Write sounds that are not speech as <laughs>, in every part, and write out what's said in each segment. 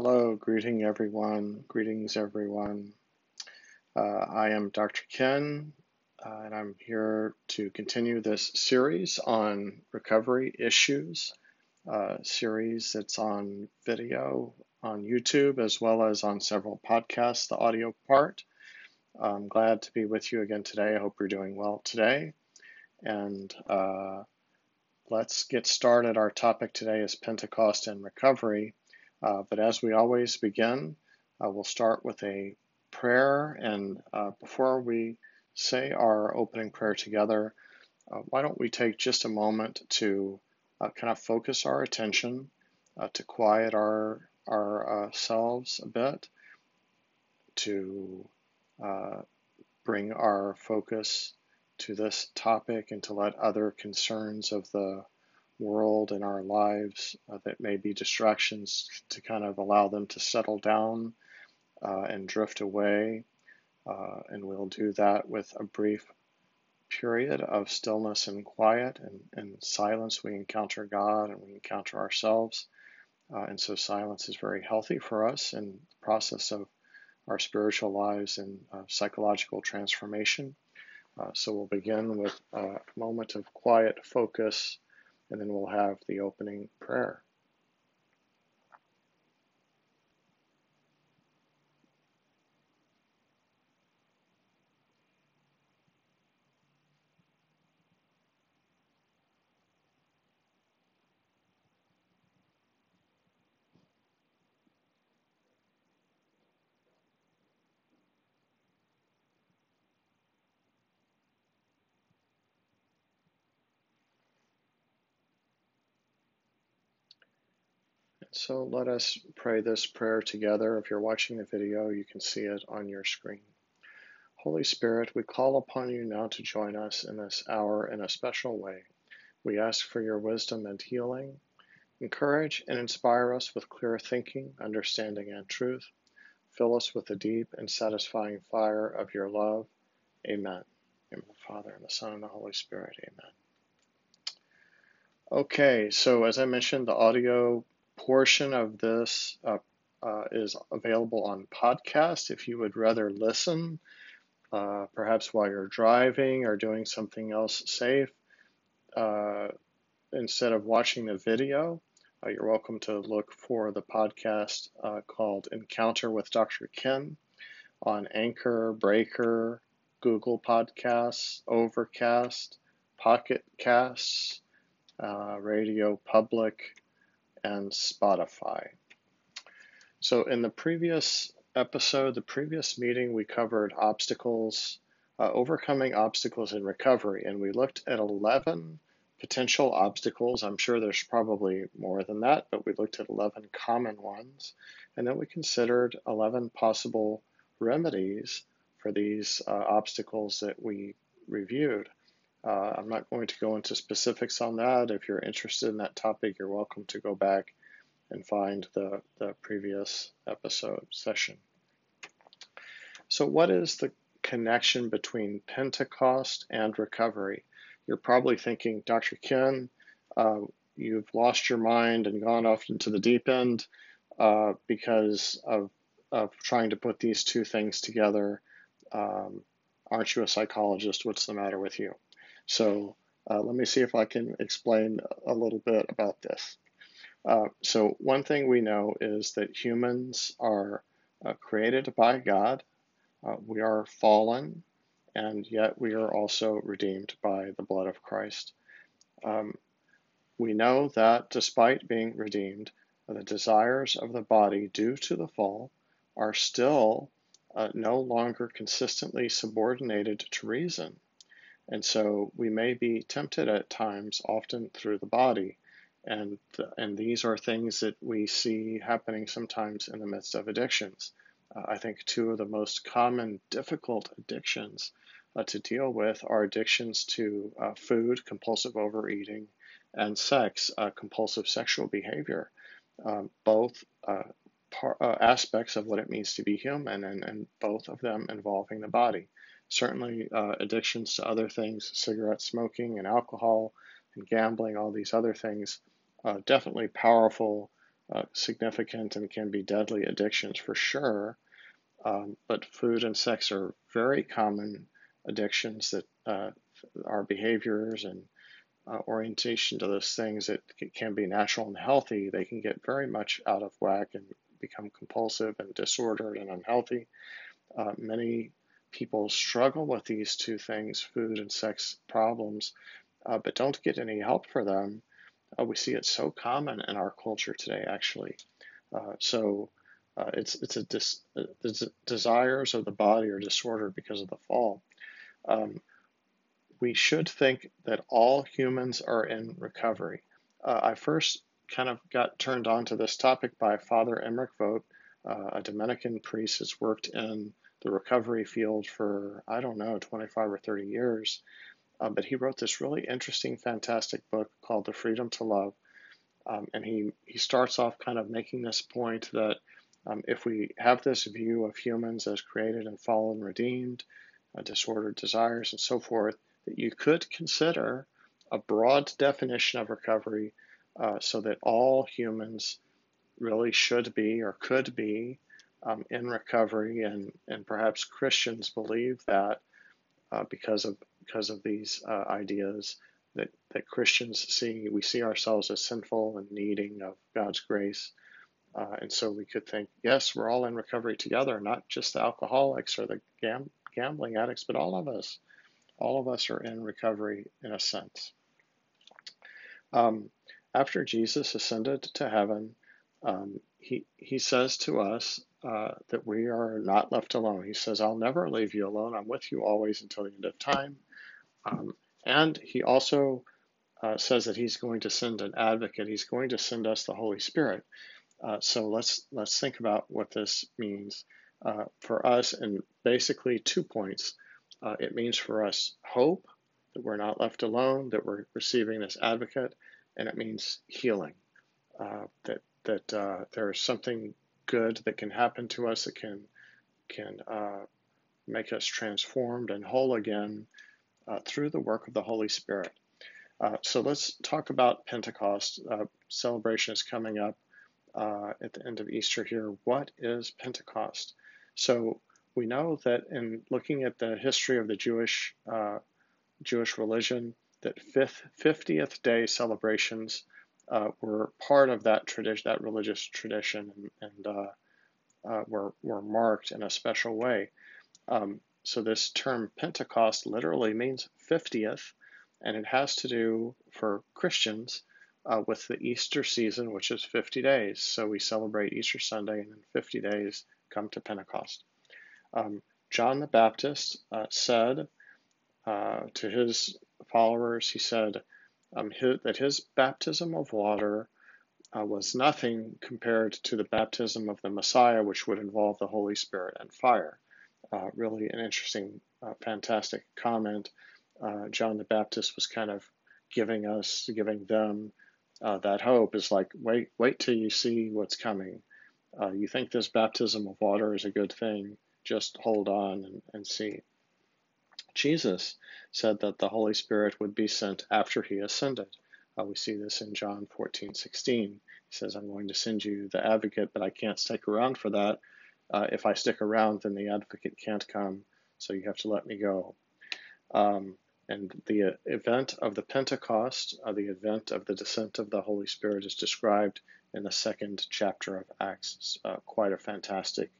Hello, greeting everyone. Greetings, everyone. Uh, I am Dr. Ken, uh, and I'm here to continue this series on recovery issues. Uh, series that's on video on YouTube as well as on several podcasts, the audio part. I'm glad to be with you again today. I hope you're doing well today. And uh, let's get started. Our topic today is Pentecost and recovery. Uh, but as we always begin, uh, we'll start with a prayer. And uh, before we say our opening prayer together, uh, why don't we take just a moment to uh, kind of focus our attention, uh, to quiet our ourselves a bit, to bring our focus to this topic and to let other concerns of the world and our lives uh, that may be distractions to kind of allow them to settle down uh, and drift away. Uh, and we'll do that with a brief period of stillness and quiet and, and silence. We encounter God and we encounter ourselves. Uh, and so silence is very healthy for us in the process of our spiritual lives and uh, psychological transformation. Uh, so we'll begin with a moment of quiet focus and then we'll have the opening prayer. So let us pray this prayer together. If you're watching the video, you can see it on your screen. Holy Spirit, we call upon you now to join us in this hour in a special way. We ask for your wisdom and healing. Encourage and inspire us with clear thinking, understanding, and truth. Fill us with the deep and satisfying fire of your love. Amen. In the Father, and the Son, and the Holy Spirit. Amen. Okay, so as I mentioned, the audio portion of this uh, uh, is available on podcast. If you would rather listen, uh, perhaps while you're driving or doing something else safe, uh, instead of watching the video, uh, you're welcome to look for the podcast uh, called Encounter with Dr. Ken on Anchor, Breaker, Google Podcasts, Overcast, Pocket Casts, Radio Public, and Spotify. So, in the previous episode, the previous meeting, we covered obstacles, uh, overcoming obstacles in recovery, and we looked at 11 potential obstacles. I'm sure there's probably more than that, but we looked at 11 common ones, and then we considered 11 possible remedies for these uh, obstacles that we reviewed. Uh, I'm not going to go into specifics on that. If you're interested in that topic, you're welcome to go back and find the, the previous episode session. So, what is the connection between Pentecost and recovery? You're probably thinking, Dr. Ken, uh, you've lost your mind and gone off into the deep end uh, because of, of trying to put these two things together. Um, aren't you a psychologist? What's the matter with you? So uh, let me see if I can explain a little bit about this. Uh, so one thing we know is that humans are uh, created by God. Uh, we are fallen, and yet we are also redeemed by the blood of Christ. Um, we know that despite being redeemed, the desires of the body due to the fall are still uh, no longer consistently subordinated to reason. And so we may be tempted at times, often through the body. And, and these are things that we see happening sometimes in the midst of addictions. Uh, I think two of the most common difficult addictions uh, to deal with are addictions to uh, food, compulsive overeating, and sex, uh, compulsive sexual behavior. Um, both uh, par- uh, aspects of what it means to be human, and, and both of them involving the body certainly uh, addictions to other things, cigarette smoking and alcohol and gambling, all these other things, uh, definitely powerful uh, significant and can be deadly addictions for sure. Um, but food and sex are very common addictions that uh, our behaviors and uh, orientation to those things that can be natural and healthy, they can get very much out of whack and become compulsive and disordered and unhealthy. Uh, many people struggle with these two things, food and sex problems, uh, but don't get any help for them. Uh, we see it so common in our culture today, actually. Uh, so uh, it's it's a dis, the desires of the body are disordered because of the fall. Um, we should think that all humans are in recovery. Uh, I first kind of got turned on to this topic by Father Emmerich Vogt, uh, a Dominican priest who's worked in the recovery field for, I don't know, 25 or 30 years. Uh, but he wrote this really interesting, fantastic book called The Freedom to Love. Um, and he, he starts off kind of making this point that um, if we have this view of humans as created and fallen, redeemed, uh, disordered desires, and so forth, that you could consider a broad definition of recovery uh, so that all humans really should be or could be um, in recovery, and, and perhaps Christians believe that uh, because of because of these uh, ideas that, that Christians see we see ourselves as sinful and needing of God's grace. Uh, and so we could think, yes, we're all in recovery together, not just the alcoholics or the gam- gambling addicts, but all of us. All of us are in recovery in a sense. Um, after Jesus ascended to heaven, um, he, he says to us uh, that we are not left alone. He says, I'll never leave you alone. I'm with you always until the end of time. Um, and he also uh, says that he's going to send an advocate. He's going to send us the Holy Spirit. Uh, so let's let's think about what this means uh, for us, and basically two points. Uh, it means for us hope that we're not left alone, that we're receiving this advocate, and it means healing. Uh, that that there is something good that can happen to us that can can uh, make us transformed and whole again uh, through the work of the Holy Spirit. Uh, so let's talk about Pentecost. celebration is coming up at the end of Easter here. What is Pentecost? So we know that in looking at the history of the Jewish uh, Jewish religion, that fifth, 50th day celebrations uh, were part of that tradition, that religious tradition, and, and uh, uh, were were marked in a special way. Um, so this term Pentecost literally means 50th, and it has to do for Christians uh, with the Easter season, which is 50 days. So we celebrate Easter Sunday, and then 50 days come to Pentecost. Um, John the Baptist uh, said uh, to his followers, he said um, his, that his baptism of water uh, was nothing compared to the baptism of the Messiah, which would involve the Holy Spirit and fire. Uh, really an interesting, uh, fantastic comment. Uh, John the Baptist was kind of giving us, giving them that hope is like, wait, wait till you see what's coming. you think this baptism of water is a good thing just hold on and, and see. Jesus said that the Holy Spirit would be sent after he ascended. Uh, we see this in John 14, 16. He says, I'm going to send you the advocate, but I can't stick around for that. Uh, if I stick around, then the advocate can't come, so you have to let me go. Um, and the event of the Pentecost, uh, the event of the descent of the Holy Spirit, is described in the second chapter of Acts. Uh, quite a fantastic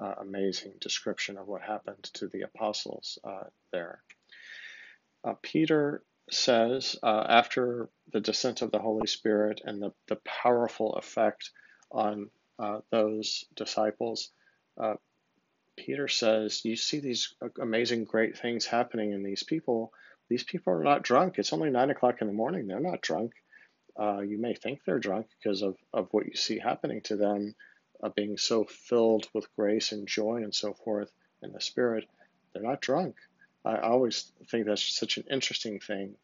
uh, amazing description of what happened to the apostles uh, there. Uh, Peter says, uh, after the descent of the Holy Spirit and the, the powerful effect on uh, those disciples, uh, Peter says, You see these amazing, great things happening in these people. These people are not drunk. It's only nine o'clock in the morning. They're not drunk. you may think they're drunk because of, of what you see happening to them uh, being so filled with grace and joy and so forth in the Spirit, they're not drunk. I always think that's such an interesting thing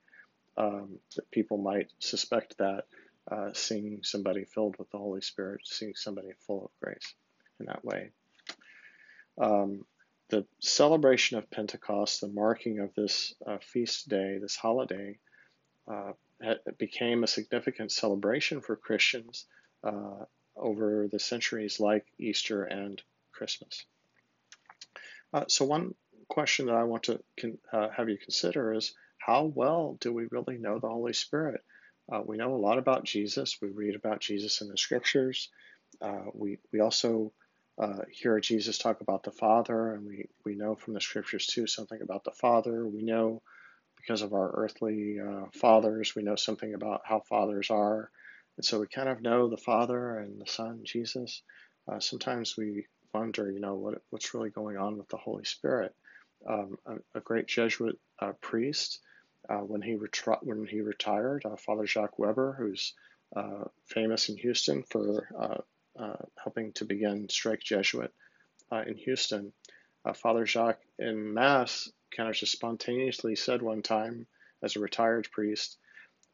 um, that people might suspect that uh, seeing somebody filled with the Holy Spirit, seeing somebody full of grace in that way. Um, the celebration of Pentecost, the marking of this uh, feast day, this holiday, uh, became a significant celebration for Christians uh, over the centuries, like Easter and Christmas. Uh, so, one question that I want to con- uh, have you consider is how well do we really know the Holy Spirit? Uh, we know a lot about Jesus. We read about Jesus in the scriptures. Uh, we, we also uh, hear Jesus talk about the Father, and we, we know from the scriptures too something about the Father. We know because of our earthly uh, fathers, we know something about how fathers are. And so we kind of know the Father and the Son, Jesus. Uh, sometimes we wonder, you know, what, what's really going on with the Holy Spirit. Um, a, a, great Jesuit uh, priest, uh, when he retri- when he retired, uh, Father Jacques Weber, who's uh, famous in Houston for helping to begin Strake Jesuit in Houston, Father Jacques in Mass kind of just spontaneously said one time as a retired priest,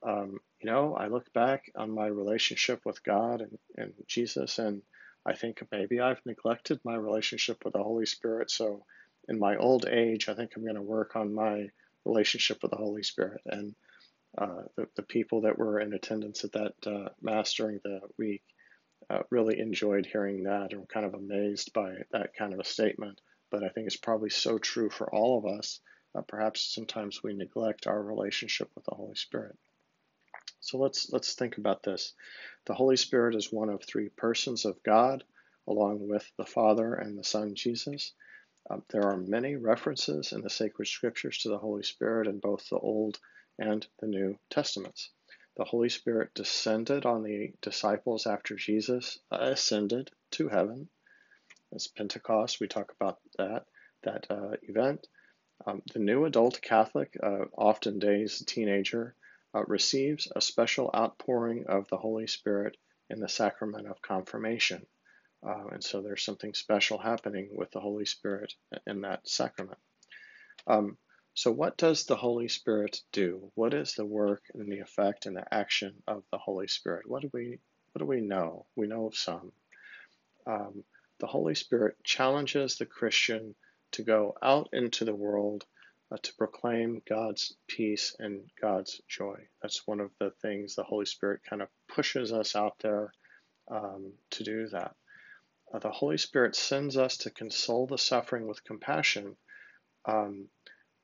um, you know, I look back on my relationship with God and, and Jesus, and I think maybe I've neglected my relationship with the Holy Spirit. So in my old age, I think I'm going to work on my relationship with the Holy Spirit. And uh, the, the people that were in attendance at that uh, Mass during the week uh, really enjoyed hearing that and were kind of amazed by that kind of a statement. But I think it's probably so true for all of us. perhaps sometimes we neglect our relationship with the Holy Spirit. So let's let's think about this. The Holy Spirit is one of three persons of God, along with the Father and the Son Jesus. Um, there are many references in the sacred scriptures to the Holy Spirit in both the Old and the New Testaments. The Holy Spirit descended on the disciples after Jesus ascended to heaven. It's Pentecost. We talk about that that uh, event. Um, the new adult Catholic, uh, often days teenager, receives a special outpouring of the Holy Spirit in the sacrament of confirmation. Uh, and so there's something special happening with the Holy Spirit in that sacrament. Um, so, what does the Holy Spirit do? What is the work and the effect and the action of the Holy Spirit? What do we what do we know? We know of some. Um, the Holy Spirit challenges the Christian to go out into the world uh, to proclaim God's peace and God's joy. That's one of the things the Holy Spirit kind of pushes us out there um, to do that. Uh, the Holy Spirit sends us to console the suffering with compassion. Um,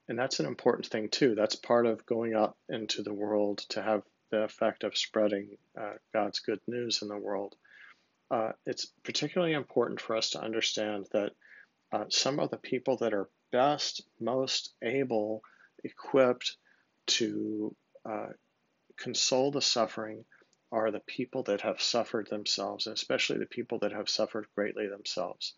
and that's an important thing, too. That's part of going out into the world to have the effect of spreading uh, God's good news in the world. Uh, it's particularly important for us to understand that uh, some of the people that are best, most able, equipped to uh, console the suffering are the people that have suffered themselves, and especially the people that have suffered greatly themselves.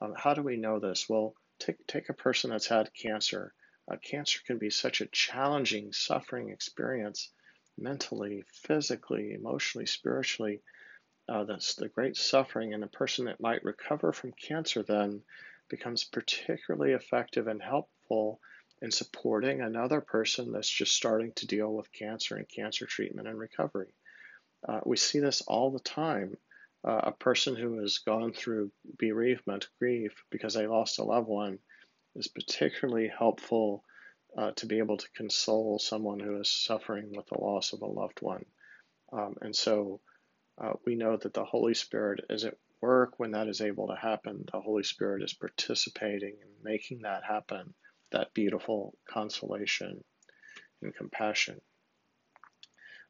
Um, how do we know this? Well, take, take a person that's had cancer. Uh, cancer can be such a challenging, suffering experience mentally, physically, emotionally, spiritually. Uh, that's the great suffering, and a person that might recover from cancer then becomes particularly effective and helpful in supporting another person that's just starting to deal with cancer and cancer treatment and recovery. Uh, we see this all the time. Uh, a person who has gone through bereavement, grief, because they lost a loved one, is particularly helpful uh, to be able to console someone who is suffering with the loss of a loved one. Um, and so uh, we know that the Holy Spirit is at work when that is able to happen. The Holy Spirit is participating in making that happen, that beautiful consolation and compassion.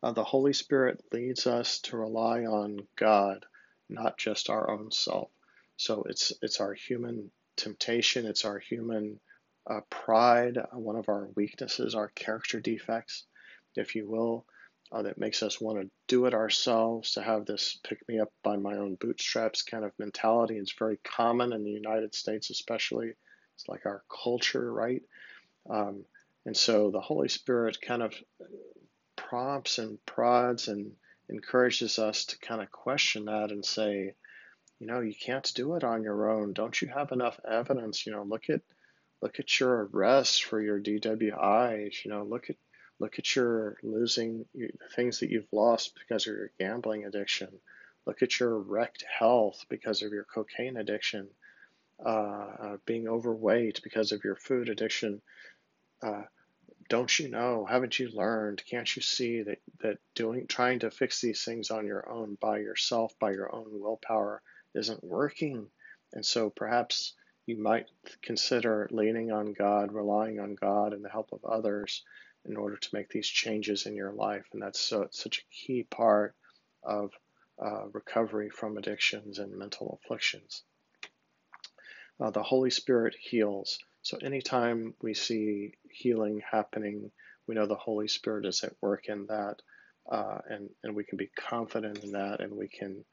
Uh, the Holy Spirit leads us to rely on God, not just our own self. So it's it's our human temptation, it's our human uh, pride, one of our weaknesses, our character defects, if you will, uh, that makes us want to do it ourselves, to have this pick me up by my own bootstraps kind of mentality. It's very common in the United States, especially. It's like our culture, right? Um, and so the Holy Spirit kind of prompts and prods and encourages us to kind of question that and say, you know, you can't do it on your own. Don't you have enough evidence? You know, look at look at your arrest for your DWIs. You know, look at Look at your losing the things that you've lost because of your gambling addiction. Look at your wrecked health because of your cocaine addiction, uh, uh, being overweight because of your food addiction. Uh, don't you know? Haven't you learned? Can't you see that, that doing trying to fix these things on your own by yourself, by your own willpower, isn't working? And so perhaps you might consider leaning on God, relying on God and the help of others in order to make these changes in your life. And that's so, such a key part of uh, recovery from addictions and mental afflictions. Uh, the Holy Spirit heals. So anytime we see healing happening, we know the Holy Spirit is at work in that, uh, and and we can be confident in that, and we can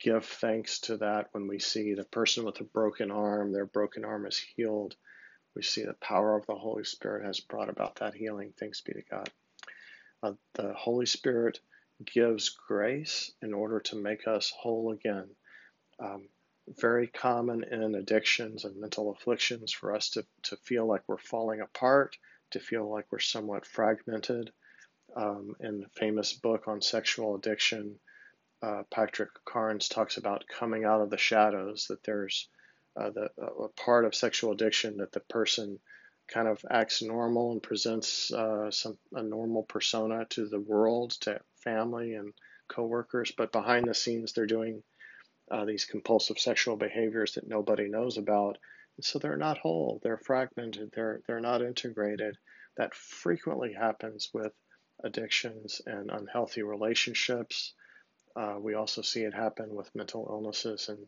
give thanks to that when we see the person with a broken arm, their broken arm is healed. We see the power of the Holy Spirit has brought about that healing. Thanks be to God. Uh, the Holy Spirit gives grace in order to make us whole again. Um, very common in addictions and mental afflictions for us to, to feel like we're falling apart, to feel like we're somewhat fragmented. Um, in the famous book on sexual addiction, uh, Patrick Carnes talks about coming out of the shadows, that there's uh, the, a part of sexual addiction that the person kind of acts normal and presents uh, some a normal persona to the world, to family and coworkers, but behind the scenes they're doing uh, these compulsive sexual behaviors that nobody knows about. And so they're not whole, they're fragmented, they're, they're not integrated. That frequently happens with addictions and unhealthy relationships. Uh, we also see it happen with mental illnesses and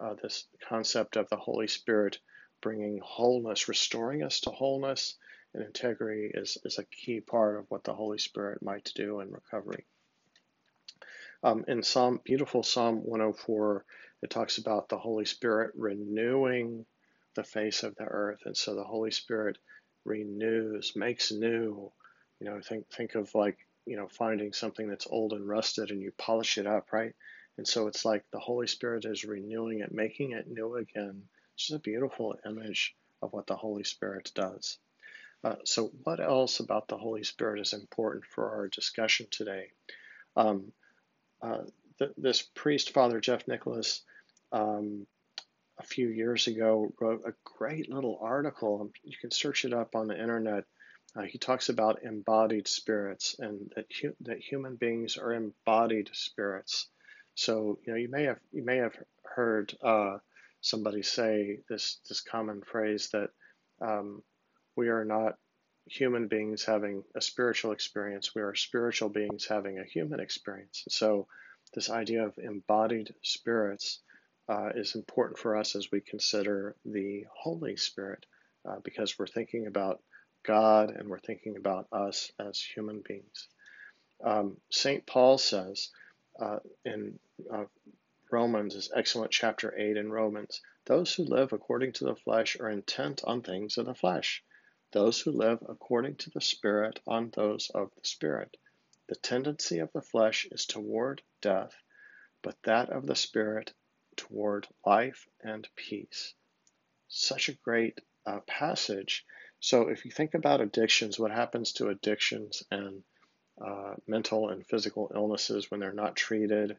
uh, this concept of the Holy Spirit bringing wholeness, restoring us to wholeness and integrity is, is a key part of what the Holy Spirit might do in recovery. Um, in Psalm, beautiful Psalm 104, it talks about the Holy Spirit renewing the face of the earth, and so the Holy Spirit renews, makes new. You know, think think of like you know finding something that's old and rusted, and you polish it up, right? And so it's like the Holy Spirit is renewing it, making it new again. It's just a beautiful image of what the Holy Spirit does. Uh, so, what else about the Holy Spirit is important for our discussion today? Um, uh, th- this priest, Father Jeff Nicholas, um, a few years ago wrote a great little article. You can search it up on the internet. Uh, he talks about embodied spirits and that hu- that human beings are embodied spirits. So you know you may have you may have heard uh, somebody say this this common phrase that um, we are not human beings having a spiritual experience. We are spiritual beings having a human experience. So, this idea of embodied spirits uh, is important for us as we consider the Holy Spirit, uh, because we're thinking about God and we're thinking about us as human beings. Um, St. Paul says uh, in uh, Romans, is excellent chapter 8 in Romans, those who live according to the flesh are intent on things of the flesh those who live according to the Spirit on those of the Spirit. The tendency of the flesh is toward death, but that of the Spirit toward life and peace. Such a great uh, passage. So, if you think about addictions, what happens to addictions and uh, mental and physical illnesses when they're not treated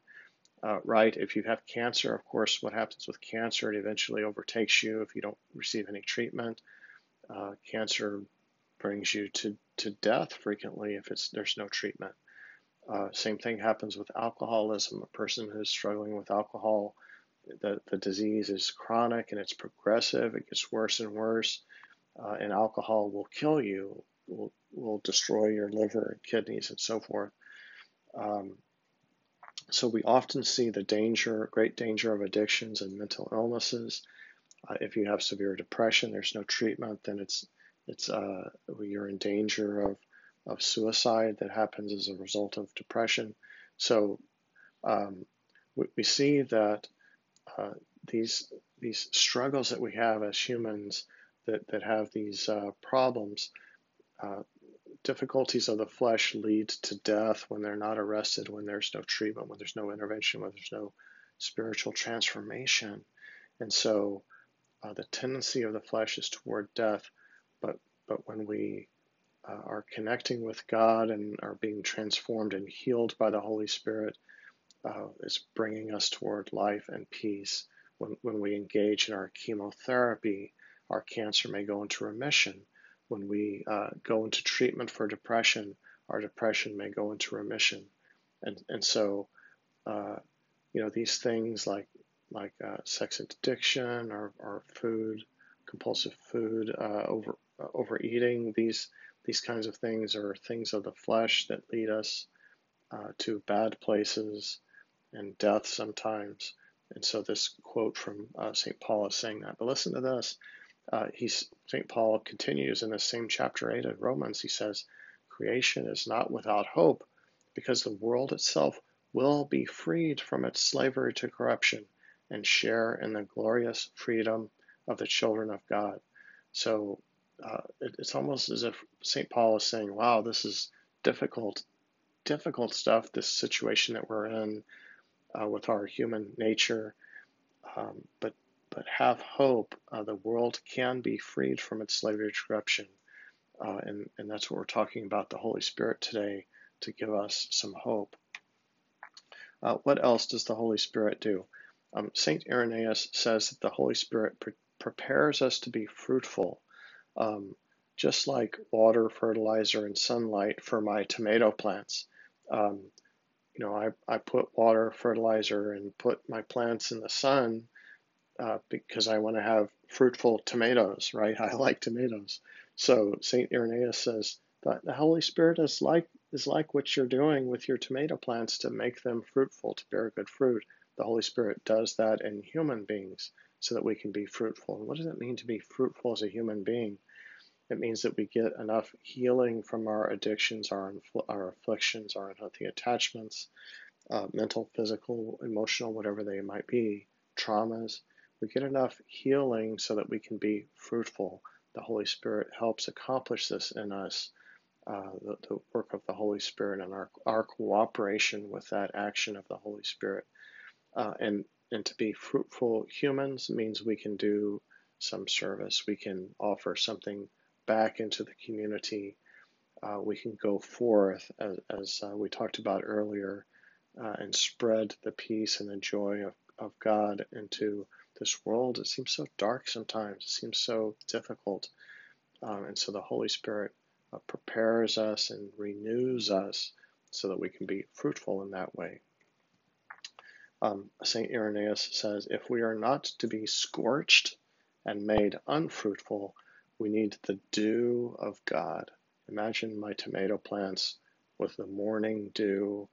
uh, right? If you have cancer, of course, what happens with cancer? It eventually overtakes you if you don't receive any treatment. Uh, cancer brings you to, to death frequently if it's there's no treatment. Uh, same thing happens with alcoholism. A person who's struggling with alcohol, the, the disease is chronic and it's progressive. It gets worse and worse. Uh, and alcohol will kill you, will, will destroy your liver and kidneys and so forth. Um, so we often see the danger, great danger of addictions and mental illnesses. Uh, if you have severe depression, there's no treatment, then it's it's uh, you're in danger of of suicide that happens as a result of depression. So um, we, we, see that uh, these these struggles that we have as humans that that have these uh, problems, uh, difficulties of the flesh lead to death when they're not arrested, when there's no treatment, when there's no intervention, when there's no spiritual transformation, and so uh, the tendency of the flesh is toward death, but but when we uh, are connecting with God and are being transformed and healed by the Holy Spirit, uh, it's bringing us toward life and peace. When when we engage in our chemotherapy, our cancer may go into remission. When we uh, go into treatment for depression, our depression may go into remission. And, and so, uh, you know, these things like, like uh, sex addiction or, or food, compulsive food, uh, over, uh, overeating, these, these kinds of things are things of the flesh that lead us uh, to bad places and death sometimes. And so this quote from St. Paul is saying that. But listen to this. Uh, he's St. Paul continues in the same chapter 8 of Romans. He says, Creation is not without hope because the world itself will be freed from its slavery to corruption and share in the glorious freedom of the children of God. So uh, it, it's almost as if St. Paul is saying, wow, this is difficult, difficult stuff, this situation that we're in uh, with our human nature. Um, but but have hope. Uh, the world can be freed from its slavery to corruption. Uh, and, and that's what we're talking about the Holy Spirit today to give us some hope. Uh, what else does the Holy Spirit do? Um, St. Irenaeus says that the Holy Spirit pre- prepares us to be fruitful, um, just like water, fertilizer, and sunlight for my tomato plants. Um, you know, I, I put water, fertilizer, and put my plants in the sun uh, because I want to have fruitful tomatoes, right? <laughs> I like tomatoes. So Saint Irenaeus says that the Holy Spirit is like is like what you're doing with your tomato plants to make them fruitful, to bear good fruit. The Holy Spirit does that in human beings so that we can be fruitful. And what does it mean to be fruitful as a human being? It means that we get enough healing from our addictions, our, our afflictions, our unhealthy attachments, uh, mental, physical, emotional, whatever they might be, traumas, we get enough healing so that we can be fruitful. The Holy Spirit helps accomplish this in us. Uh, the, the, work of the Holy Spirit and our, our cooperation with that action of the Holy Spirit. Uh, and, and to be fruitful humans means we can do some service. We can offer something back into the community. Uh, we can go forth, as, as uh, we talked about earlier, uh, and spread the peace and the joy of, of God into this world, it seems so dark sometimes. It seems so difficult. Um, and so the Holy Spirit uh, prepares us and renews us so that we can be fruitful in that way. Um, St. Irenaeus says if we are not to be scorched and made unfruitful, we need the dew of God. Imagine my tomato plants with the morning dew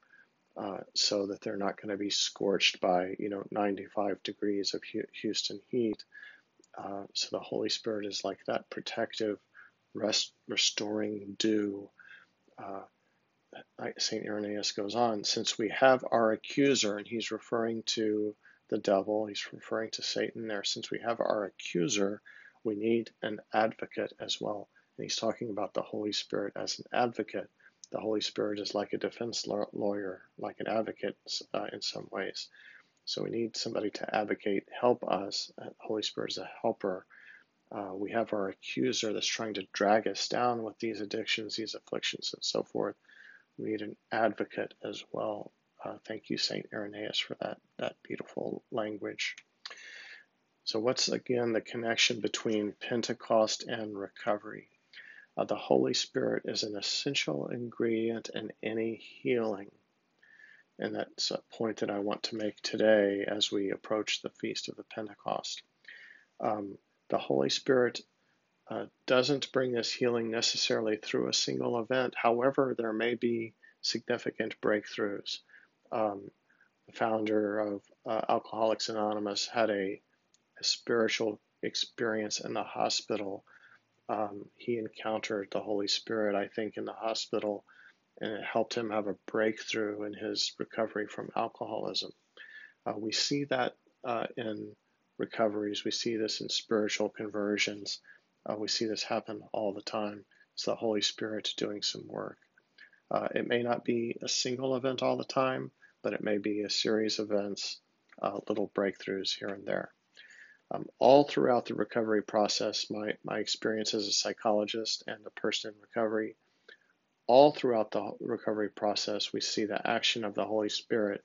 uh, so that they're not going to be scorched by you know 95 degrees of Houston heat. Uh, so the Holy Spirit is like that protective, rest, restoring dew. Uh, St. Irenaeus goes on, since we have our accuser, and he's referring to the devil, he's referring to Satan there, since we have our accuser, we need an advocate as well. And he's talking about the Holy Spirit as an advocate the Holy Spirit is like a defense lawyer, like an advocate uh, in some ways. So we need somebody to advocate, help us. Uh, Holy Spirit is a helper. Uh, we have our accuser that's trying to drag us down with these addictions, these afflictions, and so forth. We need an advocate as well. Uh, thank you, Saint Irenaeus, for that that beautiful language. So, what's again the connection between Pentecost and recovery? Uh, the Holy Spirit is an essential ingredient in any healing. And that's a point that I want to make today as we approach the Feast of the Pentecost. Um, the Holy Spirit uh, doesn't bring this healing necessarily through a single event. However, there may be significant breakthroughs. Um, the founder of uh, Alcoholics Anonymous had a, a spiritual experience in the hospital um, he encountered the Holy Spirit, I think, in the hospital, and it helped him have a breakthrough in his recovery from alcoholism. Uh, we see that uh, in recoveries, we see this in spiritual conversions, uh, we see this happen all the time. It's the Holy Spirit doing some work. Uh, it may not be a single event all the time, but it may be a series of events, uh, little breakthroughs here and there. Um, all throughout the recovery process, my, my experience as a psychologist and a person in recovery, all throughout the recovery process, we see the action of the Holy Spirit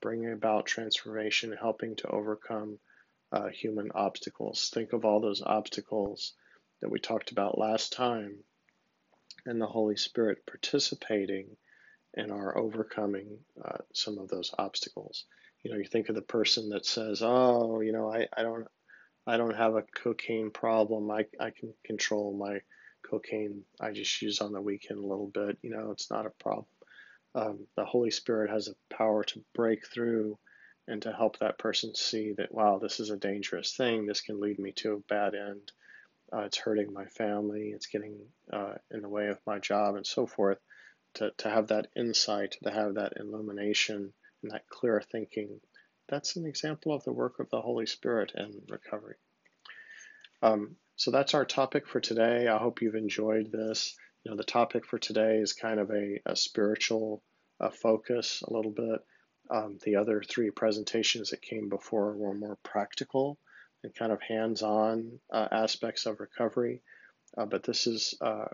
bringing about transformation, helping to overcome uh, human obstacles. Think of all those obstacles that we talked about last time, and the Holy Spirit participating in our overcoming uh, some of those obstacles. You know, you think of the person that says, "Oh, you know, I, I don't I don't have a cocaine problem. I, I can control my cocaine. I just use on the weekend a little bit. You know, it's not a problem." Um, the Holy Spirit has a power to break through and to help that person see that, wow, this is a dangerous thing. This can lead me to a bad end. Uh, it's hurting my family. It's getting uh, in the way of my job and so forth. To, to have that insight, to have that illumination and that clear thinking, that's an example of the work of the Holy Spirit in recovery. Um, so that's our topic for today. I hope you've enjoyed this. You know, the topic for today is kind of a, a spiritual focus a little bit. Um, the other three presentations that came before were more practical and kind of hands-on uh, aspects of recovery. Uh, but this is uh,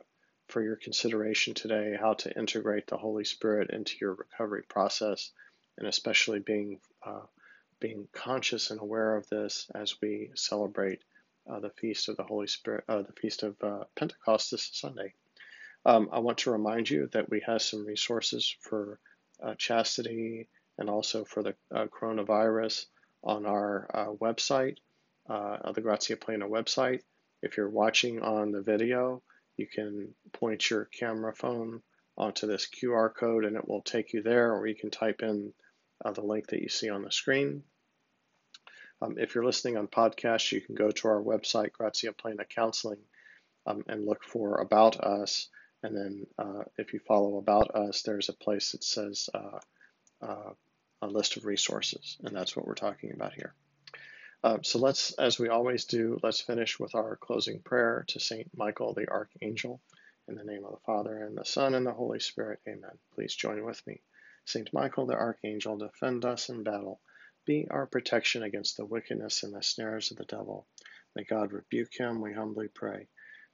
for your consideration today how to integrate the Holy Spirit into your recovery process, and especially being uh, being conscious and aware of this as we celebrate uh, the feast of the Holy Spirit, uh, the feast of Pentecost this Sunday. Um, I want to remind you that we have some resources for chastity and also for the coronavirus on our website, the Grazia Plena website. If you're watching on the video, you can point your camera phone onto this QR code and it will take you there, or you can type in uh, the link that you see on the screen. Um, if you're listening on podcast, you can go to our website, Grazia Plena Counseling, um, and look for About Us. And then uh, if you follow About Us, there's a place that says uh, uh a list of resources, and that's what we're talking about here. Uh, so let's, as we always do, let's finish with our closing prayer to Saint Michael the Archangel. In the name of the Father, and the Son, and the Holy Spirit. Amen. Please join with me. Saint Michael the Archangel, defend us in battle. Be our protection against the wickedness and the snares of the devil. May God rebuke him, we humbly pray.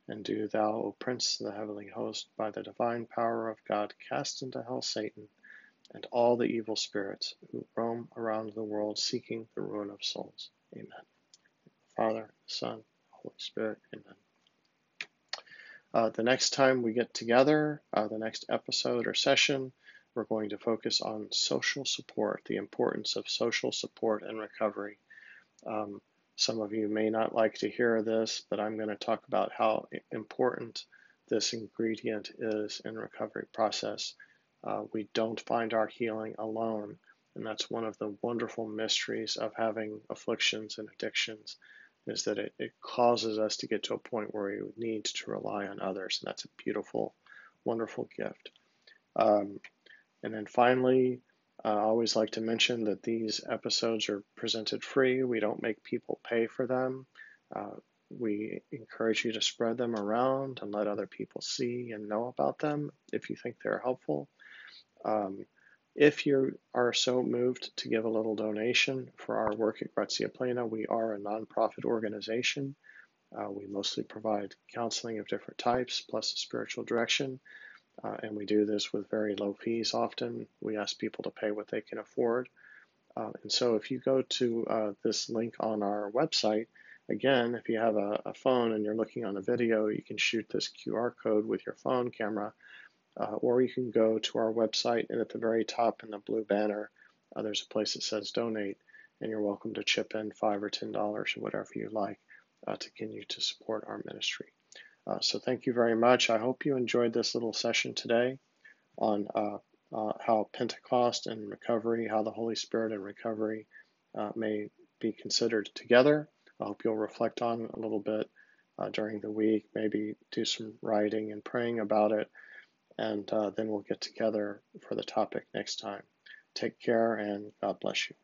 And do thou, O Prince of the heavenly host, by the divine power of God, cast into hell Satan and all the evil spirits who roam around the world seeking the ruin of souls. Amen. Father, Son, Holy Spirit. Amen. Uh, the next time we get together, uh, the next episode or session, we're going to focus on social support, the importance of social support and recovery. Um, some of you may not like to hear this, but I'm going to talk about how important this ingredient is in recovery process. Uh, we don't find our healing alone. And that's one of the wonderful mysteries of having afflictions and addictions is that it, it causes us to get to a point where we need to rely on others. And that's a beautiful, wonderful gift. Um, and then finally, uh, I always like to mention that these episodes are presented free. We don't make people pay for them. Uh, we encourage you to spread them around and let other people see and know about them if you think they're helpful. Um, if you are so moved to give a little donation for our work at Grazia Plena, we are a nonprofit organization. Uh, we mostly provide counseling of different types, plus spiritual direction, uh, and we do this with very low fees often. We ask people to pay what they can afford. Uh, and so if you go to uh, this link on our website, again, if you have a, a phone and you're looking on a video, you can shoot this QR code with your phone camera uh, or you can go to our website, and at the very top in the blue banner, uh, there's a place that says donate, and you're welcome to chip in five or ten dollars or whatever you like uh, to continue to support our ministry. Uh, so thank you very much. I hope you enjoyed this little session today on uh, uh, how Pentecost and recovery, how the Holy Spirit and recovery may be considered together. I hope you'll reflect on a little bit during the week, maybe do some writing and praying about it and uh, then we'll get together for the topic next time. Take care and God bless you.